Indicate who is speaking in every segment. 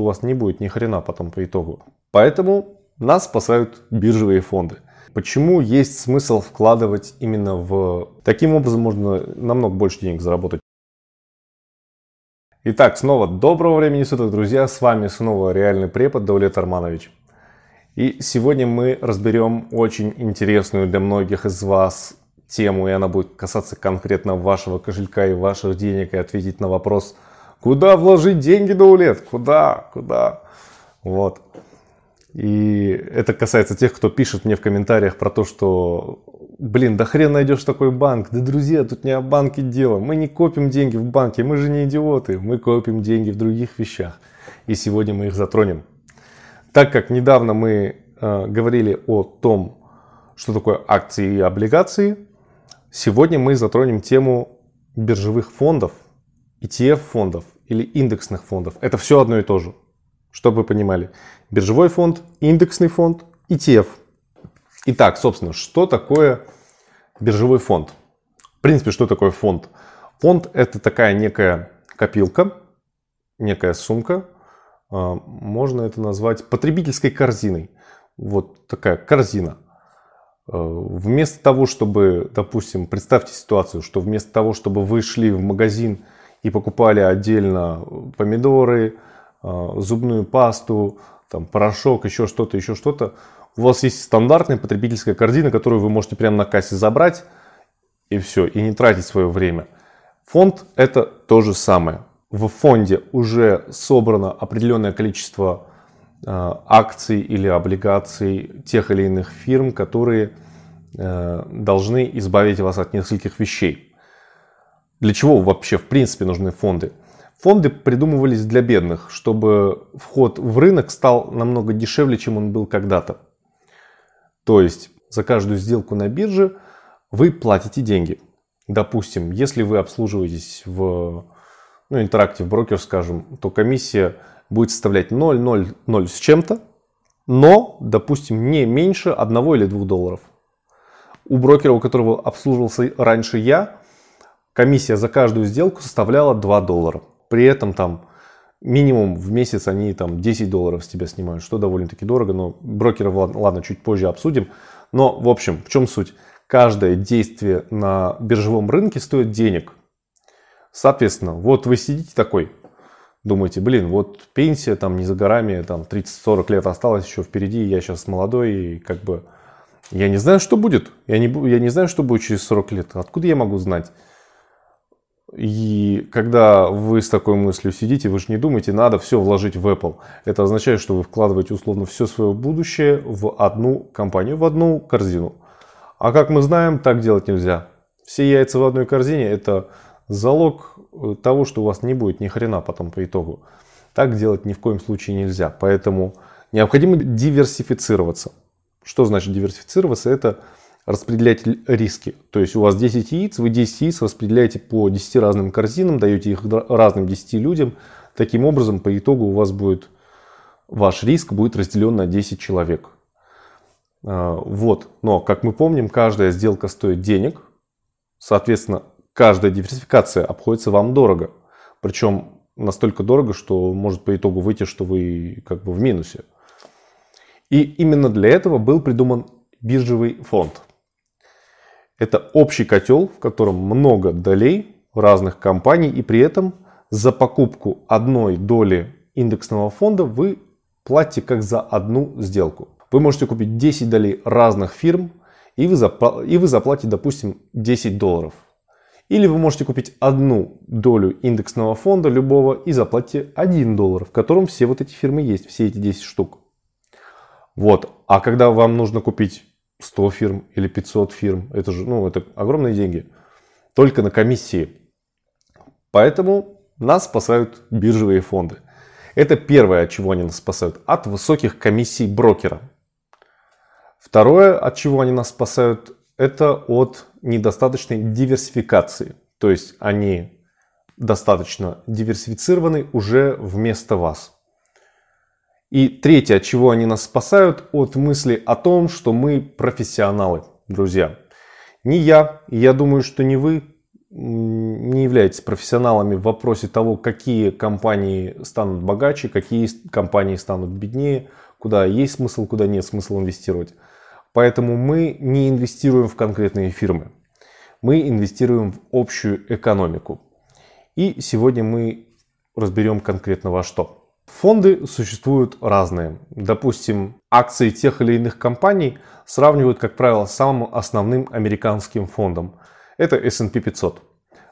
Speaker 1: у вас не будет ни хрена потом по итогу. Поэтому нас спасают биржевые фонды. Почему есть смысл вкладывать именно в... Таким образом можно намного больше денег заработать. Итак, снова доброго времени суток, друзья. С вами снова реальный препод Даулет Арманович. И сегодня мы разберем очень интересную для многих из вас тему, и она будет касаться конкретно вашего кошелька и ваших денег, и ответить на вопрос, куда вложить деньги, Даулет, куда, куда. Вот. И это касается тех, кто пишет мне в комментариях про то, что, блин, да хрен найдешь такой банк. Да, друзья, тут не о банке дело. Мы не копим деньги в банке, мы же не идиоты. Мы копим деньги в других вещах. И сегодня мы их затронем. Так как недавно мы э, говорили о том, что такое акции и облигации, сегодня мы затронем тему биржевых фондов, ETF-фондов или индексных фондов. Это все одно и то же, чтобы вы понимали биржевой фонд, индексный фонд, ETF. Итак, собственно, что такое биржевой фонд? В принципе, что такое фонд? Фонд – это такая некая копилка, некая сумка. А, можно это назвать потребительской корзиной. Вот такая корзина. А, вместо того, чтобы, допустим, представьте ситуацию, что вместо того, чтобы вы шли в магазин и покупали отдельно помидоры, а, зубную пасту, там порошок, еще что-то, еще что-то. У вас есть стандартная потребительская корзина, которую вы можете прямо на кассе забрать и все, и не тратить свое время. Фонд это то же самое. В фонде уже собрано определенное количество э, акций или облигаций тех или иных фирм, которые э, должны избавить вас от нескольких вещей. Для чего вообще в принципе нужны фонды? Фонды придумывались для бедных, чтобы вход в рынок стал намного дешевле, чем он был когда-то. То есть за каждую сделку на бирже вы платите деньги. Допустим, если вы обслуживаетесь в ну, Interactive Broker, скажем, то комиссия будет составлять 0,00 с чем-то, но, допустим, не меньше 1 или 2 долларов. У брокера, у которого обслуживался раньше я, комиссия за каждую сделку составляла 2 доллара. При этом там минимум в месяц они там 10 долларов с тебя снимают, что довольно-таки дорого, но брокеров, ладно, чуть позже обсудим. Но, в общем, в чем суть? Каждое действие на биржевом рынке стоит денег. Соответственно, вот вы сидите такой, думаете, блин, вот пенсия там не за горами, там 30-40 лет осталось еще впереди, я сейчас молодой и как бы я не знаю, что будет. Я не, я не знаю, что будет через 40 лет. Откуда я могу знать? И когда вы с такой мыслью сидите, вы же не думаете, надо все вложить в Apple. Это означает, что вы вкладываете условно все свое будущее в одну компанию, в одну корзину. А как мы знаем, так делать нельзя. Все яйца в одной корзине – это залог э, того, что у вас не будет ни хрена потом по итогу. Так делать ни в коем случае нельзя. Поэтому необходимо диверсифицироваться. Что значит диверсифицироваться? Это распределять риски. То есть у вас 10 яиц, вы 10 яиц распределяете по 10 разным корзинам, даете их разным 10 людям. Таким образом, по итогу у вас будет ваш риск будет разделен на 10 человек. А, вот. Но, как мы помним, каждая сделка стоит денег. Соответственно, каждая диверсификация обходится вам дорого. Причем настолько дорого, что может по итогу выйти, что вы как бы в минусе. И именно для этого был придуман биржевый фонд. Это общий котел, в котором много долей разных компаний, и при этом за покупку одной доли индексного фонда вы платите как за одну сделку. Вы можете купить 10 долей разных фирм, и вы, запла- и вы заплатите, допустим, 10 долларов. Или вы можете купить одну долю индексного фонда любого и заплатите 1 доллар, в котором все вот эти фирмы есть, все эти 10 штук. Вот. А когда вам нужно купить 100 фирм или 500 фирм. Это же, ну, это огромные деньги. Только на комиссии. Поэтому нас спасают биржевые фонды. Это первое, от чего они нас спасают. От высоких комиссий брокера. Второе, от чего они нас спасают, это от недостаточной диверсификации. То есть они достаточно диверсифицированы уже вместо вас. И третье, от чего они нас спасают, от мысли о том, что мы профессионалы, друзья. Не я, и я думаю, что не вы, не являетесь профессионалами в вопросе того, какие компании станут богаче, какие компании станут беднее, куда есть смысл, куда нет смысла инвестировать. Поэтому мы не инвестируем в конкретные фирмы. Мы инвестируем в общую экономику. И сегодня мы разберем конкретно во что. Фонды существуют разные. Допустим, акции тех или иных компаний сравнивают, как правило, с самым основным американским фондом. Это S&P 500.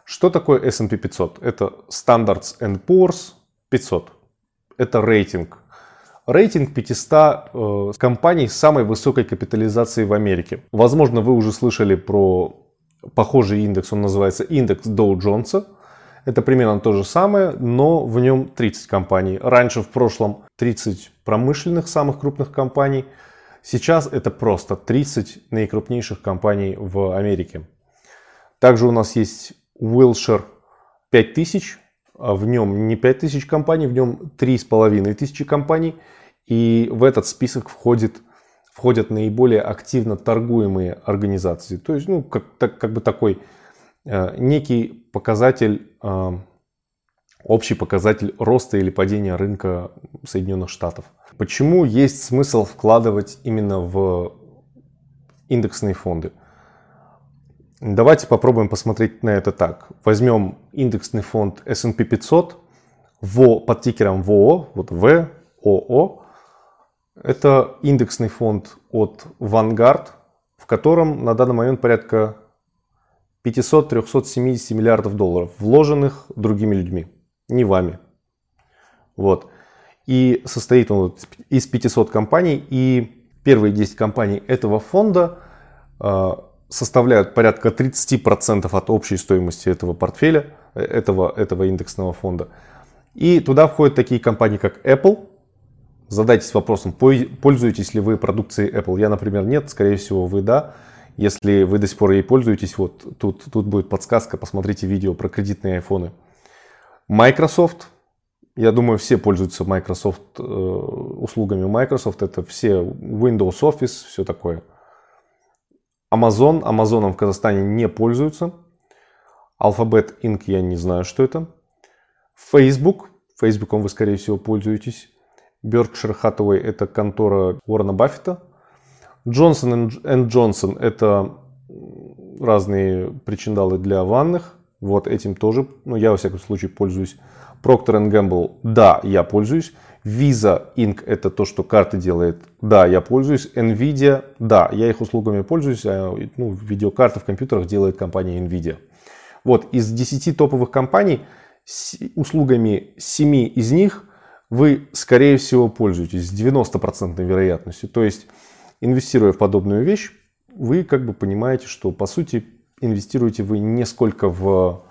Speaker 1: Что такое S&P 500? Это Standards Poor's 500. Это рейтинг. Рейтинг 500 э, компаний с самой высокой капитализацией в Америке. Возможно, вы уже слышали про похожий индекс, он называется индекс Доу Джонса. Это примерно то же самое, но в нем 30 компаний. Раньше в прошлом 30 промышленных самых крупных компаний. Сейчас это просто 30 наикрупнейших компаний в Америке. Также у нас есть Wilshire 5000. А в нем не 5000 компаний, в нем 3500 компаний. И в этот список входит, входят наиболее активно торгуемые организации. То есть, ну, как, так, как бы такой э, некий показатель, э, общий показатель роста или падения рынка Соединенных Штатов. Почему есть смысл вкладывать именно в индексные фонды? Давайте попробуем посмотреть на это так. Возьмем индексный фонд S&P 500 ВО, под тикером ВОО, вот ВОО. Это индексный фонд от Vanguard, в котором на данный момент порядка 500-370 миллиардов долларов, вложенных другими людьми, не вами. Вот. И состоит он из 500 компаний, и первые 10 компаний этого фонда а, составляют порядка 30% от общей стоимости этого портфеля, э, этого, этого индексного фонда. И туда входят такие компании, как Apple. Задайтесь вопросом, пользуетесь ли вы продукцией Apple. Я, например, нет, скорее всего, вы да. Если вы до сих пор ей пользуетесь, вот тут, тут будет подсказка, посмотрите видео про кредитные айфоны. Microsoft, я думаю, все пользуются Microsoft, э, услугами Microsoft. Это все Windows Office, все такое. Amazon. Амазоном в Казахстане не пользуются. Alphabet Inc. я не знаю, что это. Facebook. Фейсбуком вы, скорее всего, пользуетесь. Berkshire Hathaway – это контора Уоррена Баффета. Johnson Johnson – это разные причиндалы для ванных. Вот этим тоже, ну, я, во всяком случае, пользуюсь. Procter Gamble – да, я пользуюсь. Visa Inc. это то, что карты делает. Да, я пользуюсь. Nvidia, да, я их услугами пользуюсь. А, ну, видеокарты в компьютерах делает компания Nvidia. Вот, из 10 топовых компаний, с услугами 7 из них вы, скорее всего, пользуетесь с 90% вероятностью. То есть, инвестируя в подобную вещь, вы как бы понимаете, что по сути инвестируете вы не сколько в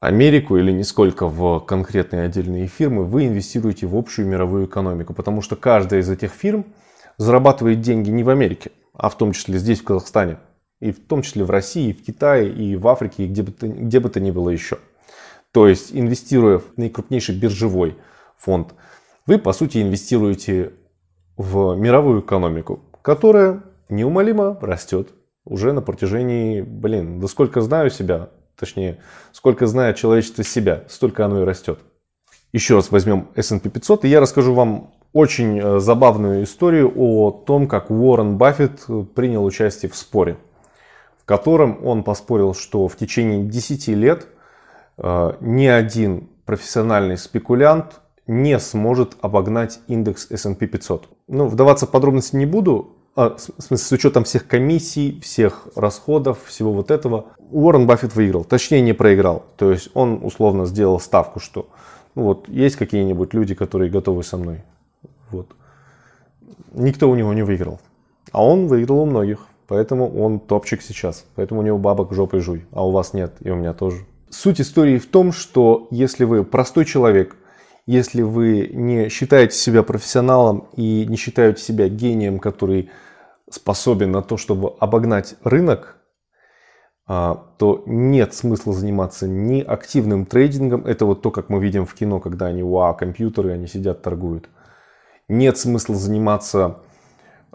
Speaker 1: Америку или не сколько в конкретные отдельные фирмы, вы инвестируете в общую мировую экономику, потому что каждая из этих фирм зарабатывает деньги не в Америке, а в том числе здесь, в Казахстане, и в том числе в России, и в Китае, и в Африке, и где бы то, где бы то ни было еще. То есть, инвестируя в наикрупнейший биржевой фонд, вы, по сути, инвестируете в мировую экономику, которая неумолимо растет уже на протяжении, блин, да сколько знаю себя, точнее, сколько знает человечество себя, столько оно и растет. Еще раз возьмем S&P 500, и я расскажу вам очень э, забавную историю о том, как Уоррен Баффет э, принял участие в споре, в котором он поспорил, что в течение 10 лет э, ни один профессиональный спекулянт не сможет обогнать индекс S&P 500. Ну, вдаваться в подробности не буду, а, в смысле, с учетом всех комиссий, всех расходов, всего вот этого, Уоррен Баффет выиграл, точнее не проиграл. То есть он условно сделал ставку, что ну вот есть какие-нибудь люди, которые готовы со мной. Вот. Никто у него не выиграл. А он выиграл у многих. Поэтому он топчик сейчас. Поэтому у него бабок жопой жуй. А у вас нет, и у меня тоже. Суть истории в том, что если вы простой человек, если вы не считаете себя профессионалом и не считаете себя гением, который способен на то, чтобы обогнать рынок, а, то нет смысла заниматься ни активным трейдингом. Это вот то, как мы видим в кино, когда они, вау, компьютеры, они сидят, торгуют. Нет смысла заниматься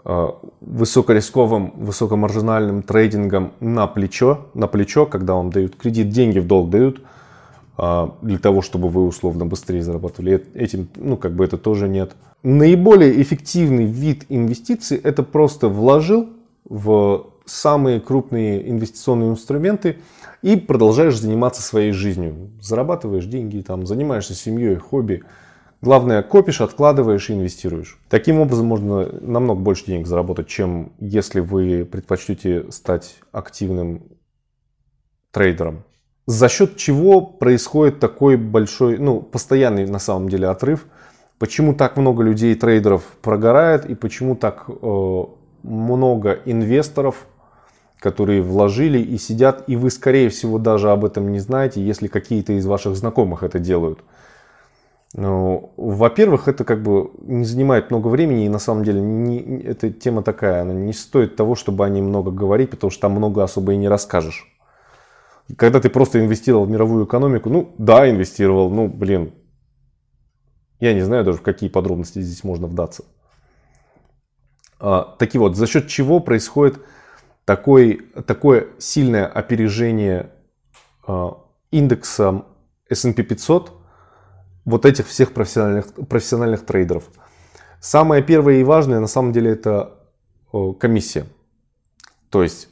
Speaker 1: э, высокорисковым, высокомаржинальным трейдингом на плечо, на плечо, когда вам дают кредит, деньги в долг дают, для того, чтобы вы условно быстрее зарабатывали. Этим, ну, как бы это тоже нет. Наиболее эффективный вид инвестиций – это просто вложил в самые крупные инвестиционные инструменты и продолжаешь заниматься своей жизнью. Зарабатываешь деньги, там, занимаешься семьей, хобби. Главное, копишь, откладываешь и инвестируешь. Таким образом можно намного больше денег заработать, чем если вы предпочтете стать активным трейдером. За счет чего происходит такой большой, ну, постоянный на самом деле отрыв? Почему так много людей, трейдеров прогорает и почему так э, много инвесторов которые вложили и сидят, и вы, скорее всего, даже об этом не знаете, если какие-то из ваших знакомых это делают. Ну, во-первых, это как бы не занимает много времени, и на самом деле не, эта тема такая, она не стоит того, чтобы о ней много говорить, потому что там много особо и не расскажешь. Когда ты просто инвестировал в мировую экономику, ну да, инвестировал, ну блин, я не знаю даже в какие подробности здесь можно вдаться. А, такие вот, за счет чего происходит такой, такое сильное опережение э, индекса S&P 500 вот этих всех профессиональных, профессиональных трейдеров. Самое первое и важное на самом деле это комиссия. То есть,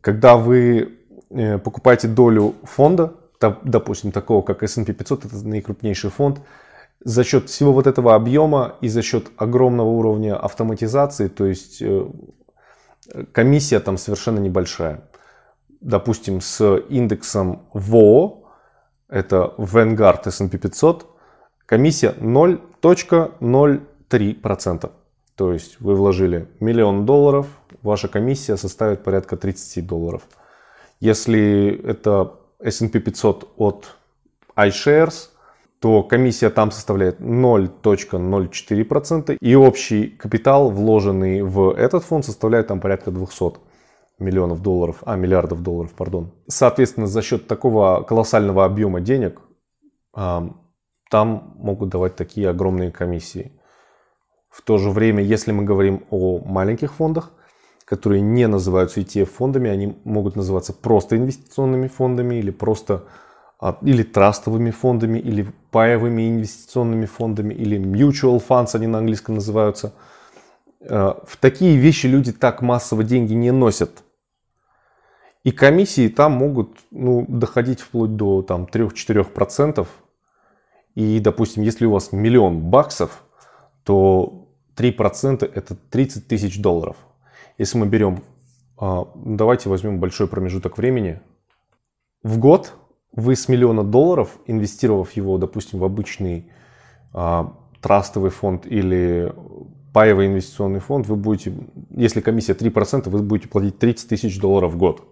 Speaker 1: когда вы покупаете долю фонда, допустим, такого как S&P 500, это наикрупнейший фонд, за счет всего вот этого объема и за счет огромного уровня автоматизации, то есть э, комиссия там совершенно небольшая. Допустим, с индексом ВОО, это Vanguard S&P 500, комиссия 0.03%. То есть вы вложили миллион долларов, ваша комиссия составит порядка 30 долларов. Если это S&P 500 от iShares – то комиссия там составляет 0.04%, и общий капитал, вложенный в этот фонд, составляет там порядка 200 миллионов долларов, а, миллиардов долларов, пардон. Соответственно, за счет такого колоссального объема денег там могут давать такие огромные комиссии. В то же время, если мы говорим о маленьких фондах, которые не называются ETF-фондами, они могут называться просто инвестиционными фондами или просто а, или трастовыми фондами, или паевыми инвестиционными фондами, или mutual funds они на английском называются. Э, в такие вещи люди так массово деньги не носят. И комиссии там могут ну, доходить вплоть до там, 3-4%. И, допустим, если у вас миллион баксов, то 3% это 30 тысяч долларов. Если мы берем, а, давайте возьмем большой промежуток времени. В год вы с миллиона долларов, инвестировав его, допустим, в обычный а, трастовый фонд или паевый инвестиционный фонд, вы будете, если комиссия 3%, вы будете платить 30 тысяч долларов в год.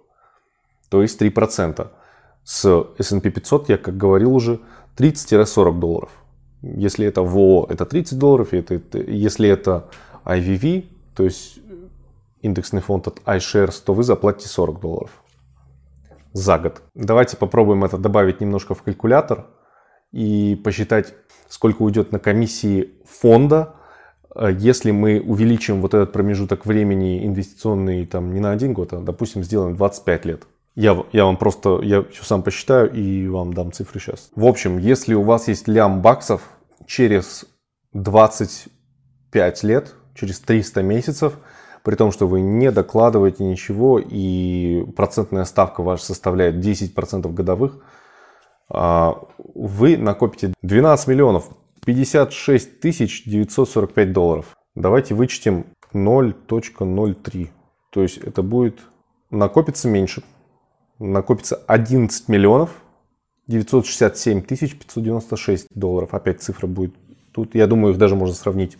Speaker 1: То есть 3%. С S&P 500, я как говорил уже, 30-40 долларов. Если это ВО, это 30 долларов. Это, это, если это IVV, то есть индексный фонд от iShares, то вы заплатите 40 долларов за год. Давайте попробуем это добавить немножко в калькулятор и посчитать, сколько уйдет на комиссии фонда, э, если мы увеличим вот этот промежуток времени инвестиционный там не на один год, а, допустим, сделаем 25 лет. Я, я вам просто, я все сам посчитаю и вам дам цифры сейчас. В общем, если у вас есть лям баксов через 25 лет, через 300 месяцев – при том, что вы не докладываете ничего и процентная ставка ваша составляет 10% годовых, а, вы накопите 12 миллионов 56 тысяч 945 долларов. Давайте вычтем 0.03. То есть это будет накопиться меньше. Накопится 11 миллионов 967 тысяч 596 долларов. Опять цифра будет тут. Я думаю, их даже можно сравнить.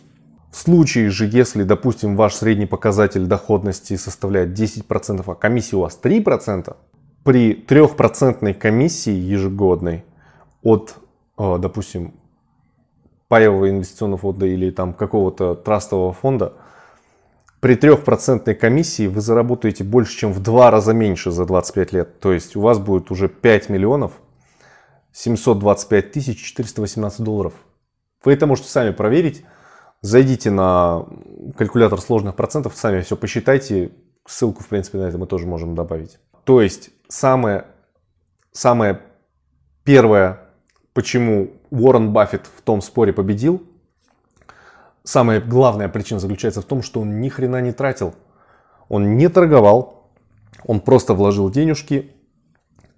Speaker 1: Случае же, если, допустим, ваш средний показатель доходности составляет 10%, а комиссия у вас 3%, при 3% комиссии ежегодной от, э, допустим, паевого инвестиционного фонда или там какого-то трастового фонда, при 3% комиссии вы заработаете больше, чем в два раза меньше за 25 лет. То есть у вас будет уже 5 миллионов 725 тысяч 418 долларов. Вы это можете сами проверить Зайдите на калькулятор сложных процентов, сами все посчитайте. Ссылку, в принципе, на это мы тоже можем добавить. То есть, самое, самое первое, почему Уоррен Баффет в том споре победил, самая главная причина заключается в том, что он ни хрена не тратил. Он не торговал, он просто вложил денежки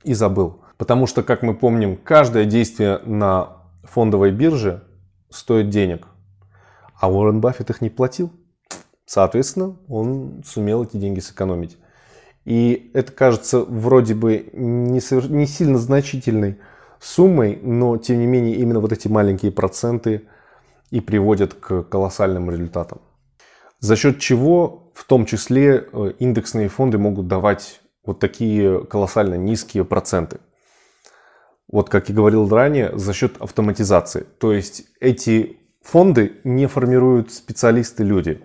Speaker 1: и забыл. Потому что, как мы помним, каждое действие на фондовой бирже стоит денег. А Уоррен Баффет их не платил. Соответственно, он сумел эти деньги сэкономить. И это кажется вроде бы не, совер... не сильно значительной суммой, но тем не менее именно вот эти маленькие проценты и приводят к колоссальным результатам. За счет чего в том числе э, индексные фонды могут давать вот такие колоссально низкие проценты. Вот как я говорил ранее, за счет автоматизации. То есть эти фонды не формируют специалисты-люди.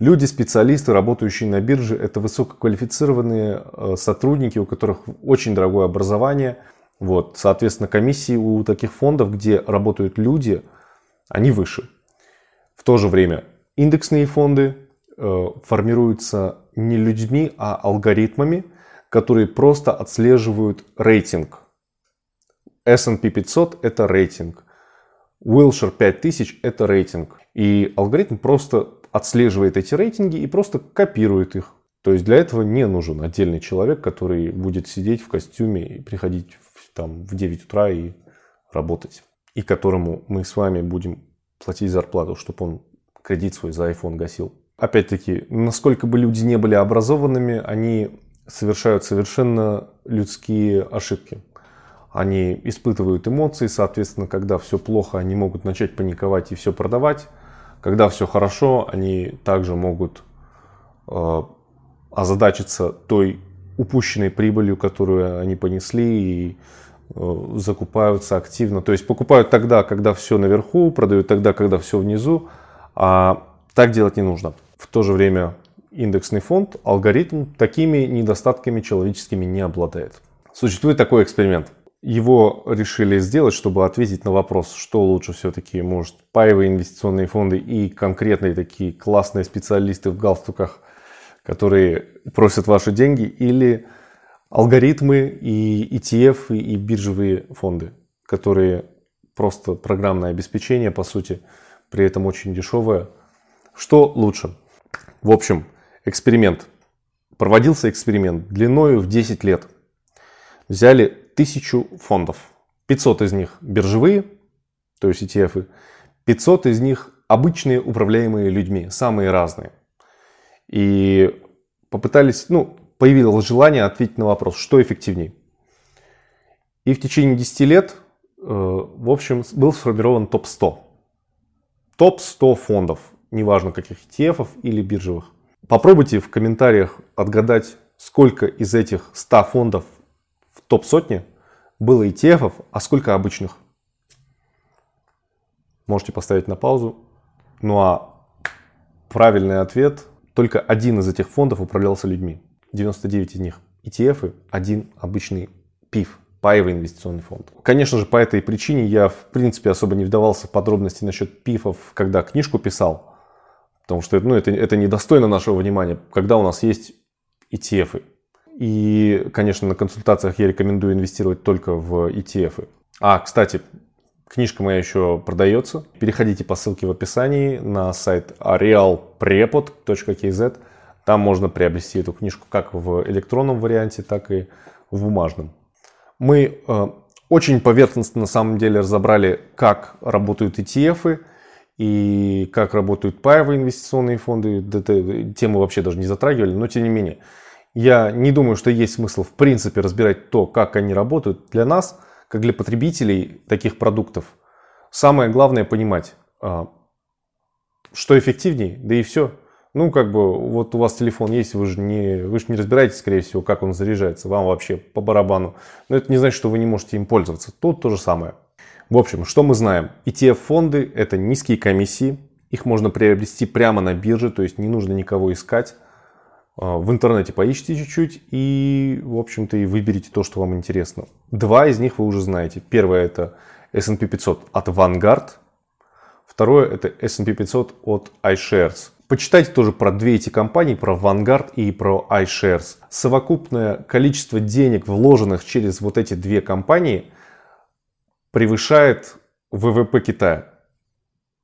Speaker 1: Люди-специалисты, работающие на бирже, это высококвалифицированные э, сотрудники, у которых очень дорогое образование. Вот, соответственно, комиссии у таких фондов, где работают люди, они выше. В то же время индексные фонды э, формируются не людьми, а алгоритмами, которые просто отслеживают рейтинг. S&P 500 это рейтинг. Wilshire 5000 это рейтинг. И алгоритм просто отслеживает эти рейтинги и просто копирует их. То есть для этого не нужен отдельный человек, который будет сидеть в костюме и приходить в, там, в 9 утра и работать. И которому мы с вами будем платить зарплату, чтобы он кредит свой за iPhone гасил. Опять-таки, насколько бы люди не были образованными, они совершают совершенно людские ошибки. Они испытывают эмоции, соответственно, когда все плохо, они могут начать паниковать и все продавать. Когда все хорошо, они также могут э, озадачиться той упущенной прибылью, которую они понесли, и э, закупаются активно. То есть покупают тогда, когда все наверху, продают тогда, когда все внизу. А так делать не нужно. В то же время индексный фонд, алгоритм такими недостатками человеческими не обладает. Существует такой эксперимент. Его решили сделать, чтобы ответить на вопрос, что лучше все-таки, может, паевые инвестиционные фонды и конкретные такие классные специалисты в галстуках, которые просят ваши деньги, или алгоритмы и ETF и биржевые фонды, которые просто программное обеспечение, по сути, при этом очень дешевое. Что лучше? В общем, эксперимент. Проводился эксперимент длиною в 10 лет. Взяли тысячу фондов. 500 из них биржевые, то есть ETF, 500 из них обычные управляемые людьми, самые разные. И попытались, ну, появилось желание ответить на вопрос, что эффективнее. И в течение 10 лет, э, в общем, был сформирован топ-100. Топ-100 фондов, неважно каких ETF или биржевых. Попробуйте в комментариях отгадать, сколько из этих 100 фондов топ-сотне было ETF, а сколько обычных. Можете поставить на паузу. Ну а правильный ответ, только один из этих фондов управлялся людьми. 99 из них ETF, один обычный PIF, паевый инвестиционный фонд. Конечно же, по этой причине я, в принципе, особо не вдавался в подробности насчет пифов, когда книжку писал. Потому что ну, это, это недостойно нашего внимания, когда у нас есть ETF. И, конечно, на консультациях я рекомендую инвестировать только в ETF. А, кстати, книжка моя еще продается. Переходите по ссылке в описании на сайт realprepod.kz. Там можно приобрести эту книжку как в электронном варианте, так и в бумажном. Мы э, очень поверхностно на самом деле разобрали, как работают ETF, и как работают паевые инвестиционные фонды. Тему вообще даже не затрагивали, но тем не менее. Я не думаю, что есть смысл в принципе разбирать то, как они работают. Для нас, как для потребителей таких продуктов, самое главное понимать, а, что эффективнее, да и все. Ну, как бы, вот у вас телефон есть, вы же не, вы же не разбираетесь, скорее всего, как он заряжается, вам вообще по барабану. Но это не значит, что вы не можете им пользоваться. Тут то же самое. В общем, что мы знаем? ETF-фонды – это низкие комиссии. Их можно приобрести прямо на бирже, то есть не нужно никого искать. А, в интернете поищите чуть-чуть и, в общем-то, и выберите то, что вам интересно. Два из них вы уже знаете. Первое – это S&P 500 от Vanguard. Второе это S&P 500 от iShares. Почитайте тоже про две эти компании, про Vanguard и про iShares. Совокупное количество денег, вложенных через вот эти две компании, превышает ВВП Китая.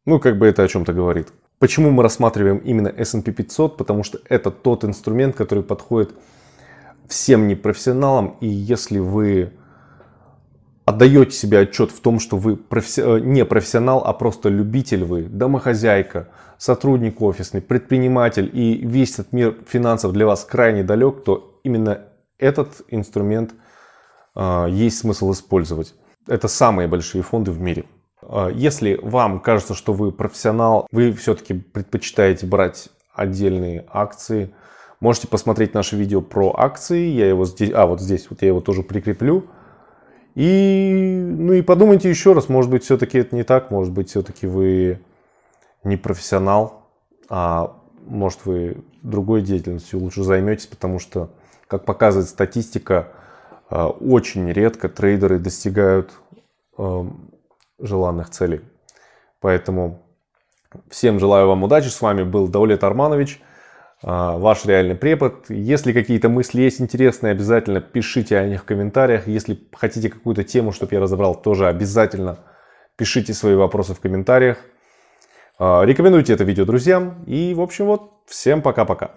Speaker 1: Ну, как бы это о чем-то говорит. Почему мы рассматриваем именно S&P 500? Потому что это тот инструмент, который подходит всем непрофессионалам. И если вы отдаете себе отчет в том, что вы. Э, не профессионал, а просто любитель вы, домохозяйка, сотрудник офисный, предприниматель и весь этот мир финансов для вас крайне далек, то именно этот инструмент э, есть смысл использовать. Это самые большие фонды в мире. А, если вам кажется, что вы профессионал, вы все-таки предпочитаете брать отдельные акции, можете посмотреть наше видео про акции. Я его здесь, а вот здесь вот я его тоже прикреплю. И, ну и подумайте еще раз, может быть, все-таки это не так, может быть, все-таки вы не профессионал, а может вы другой деятельностью лучше займетесь, потому что, как показывает статистика, а, очень редко трейдеры достигают желанных целей. Поэтому всем желаю вам удачи. С вами был Даулет Арманович, а, ваш реальный препод. Если какие-то мысли есть интересные, обязательно пишите о них в комментариях. Если хотите какую-то тему, чтобы я разобрал, тоже обязательно пишите свои вопросы в комментариях. А, рекомендуйте это видео друзьям. И, в общем, вот, всем пока-пока.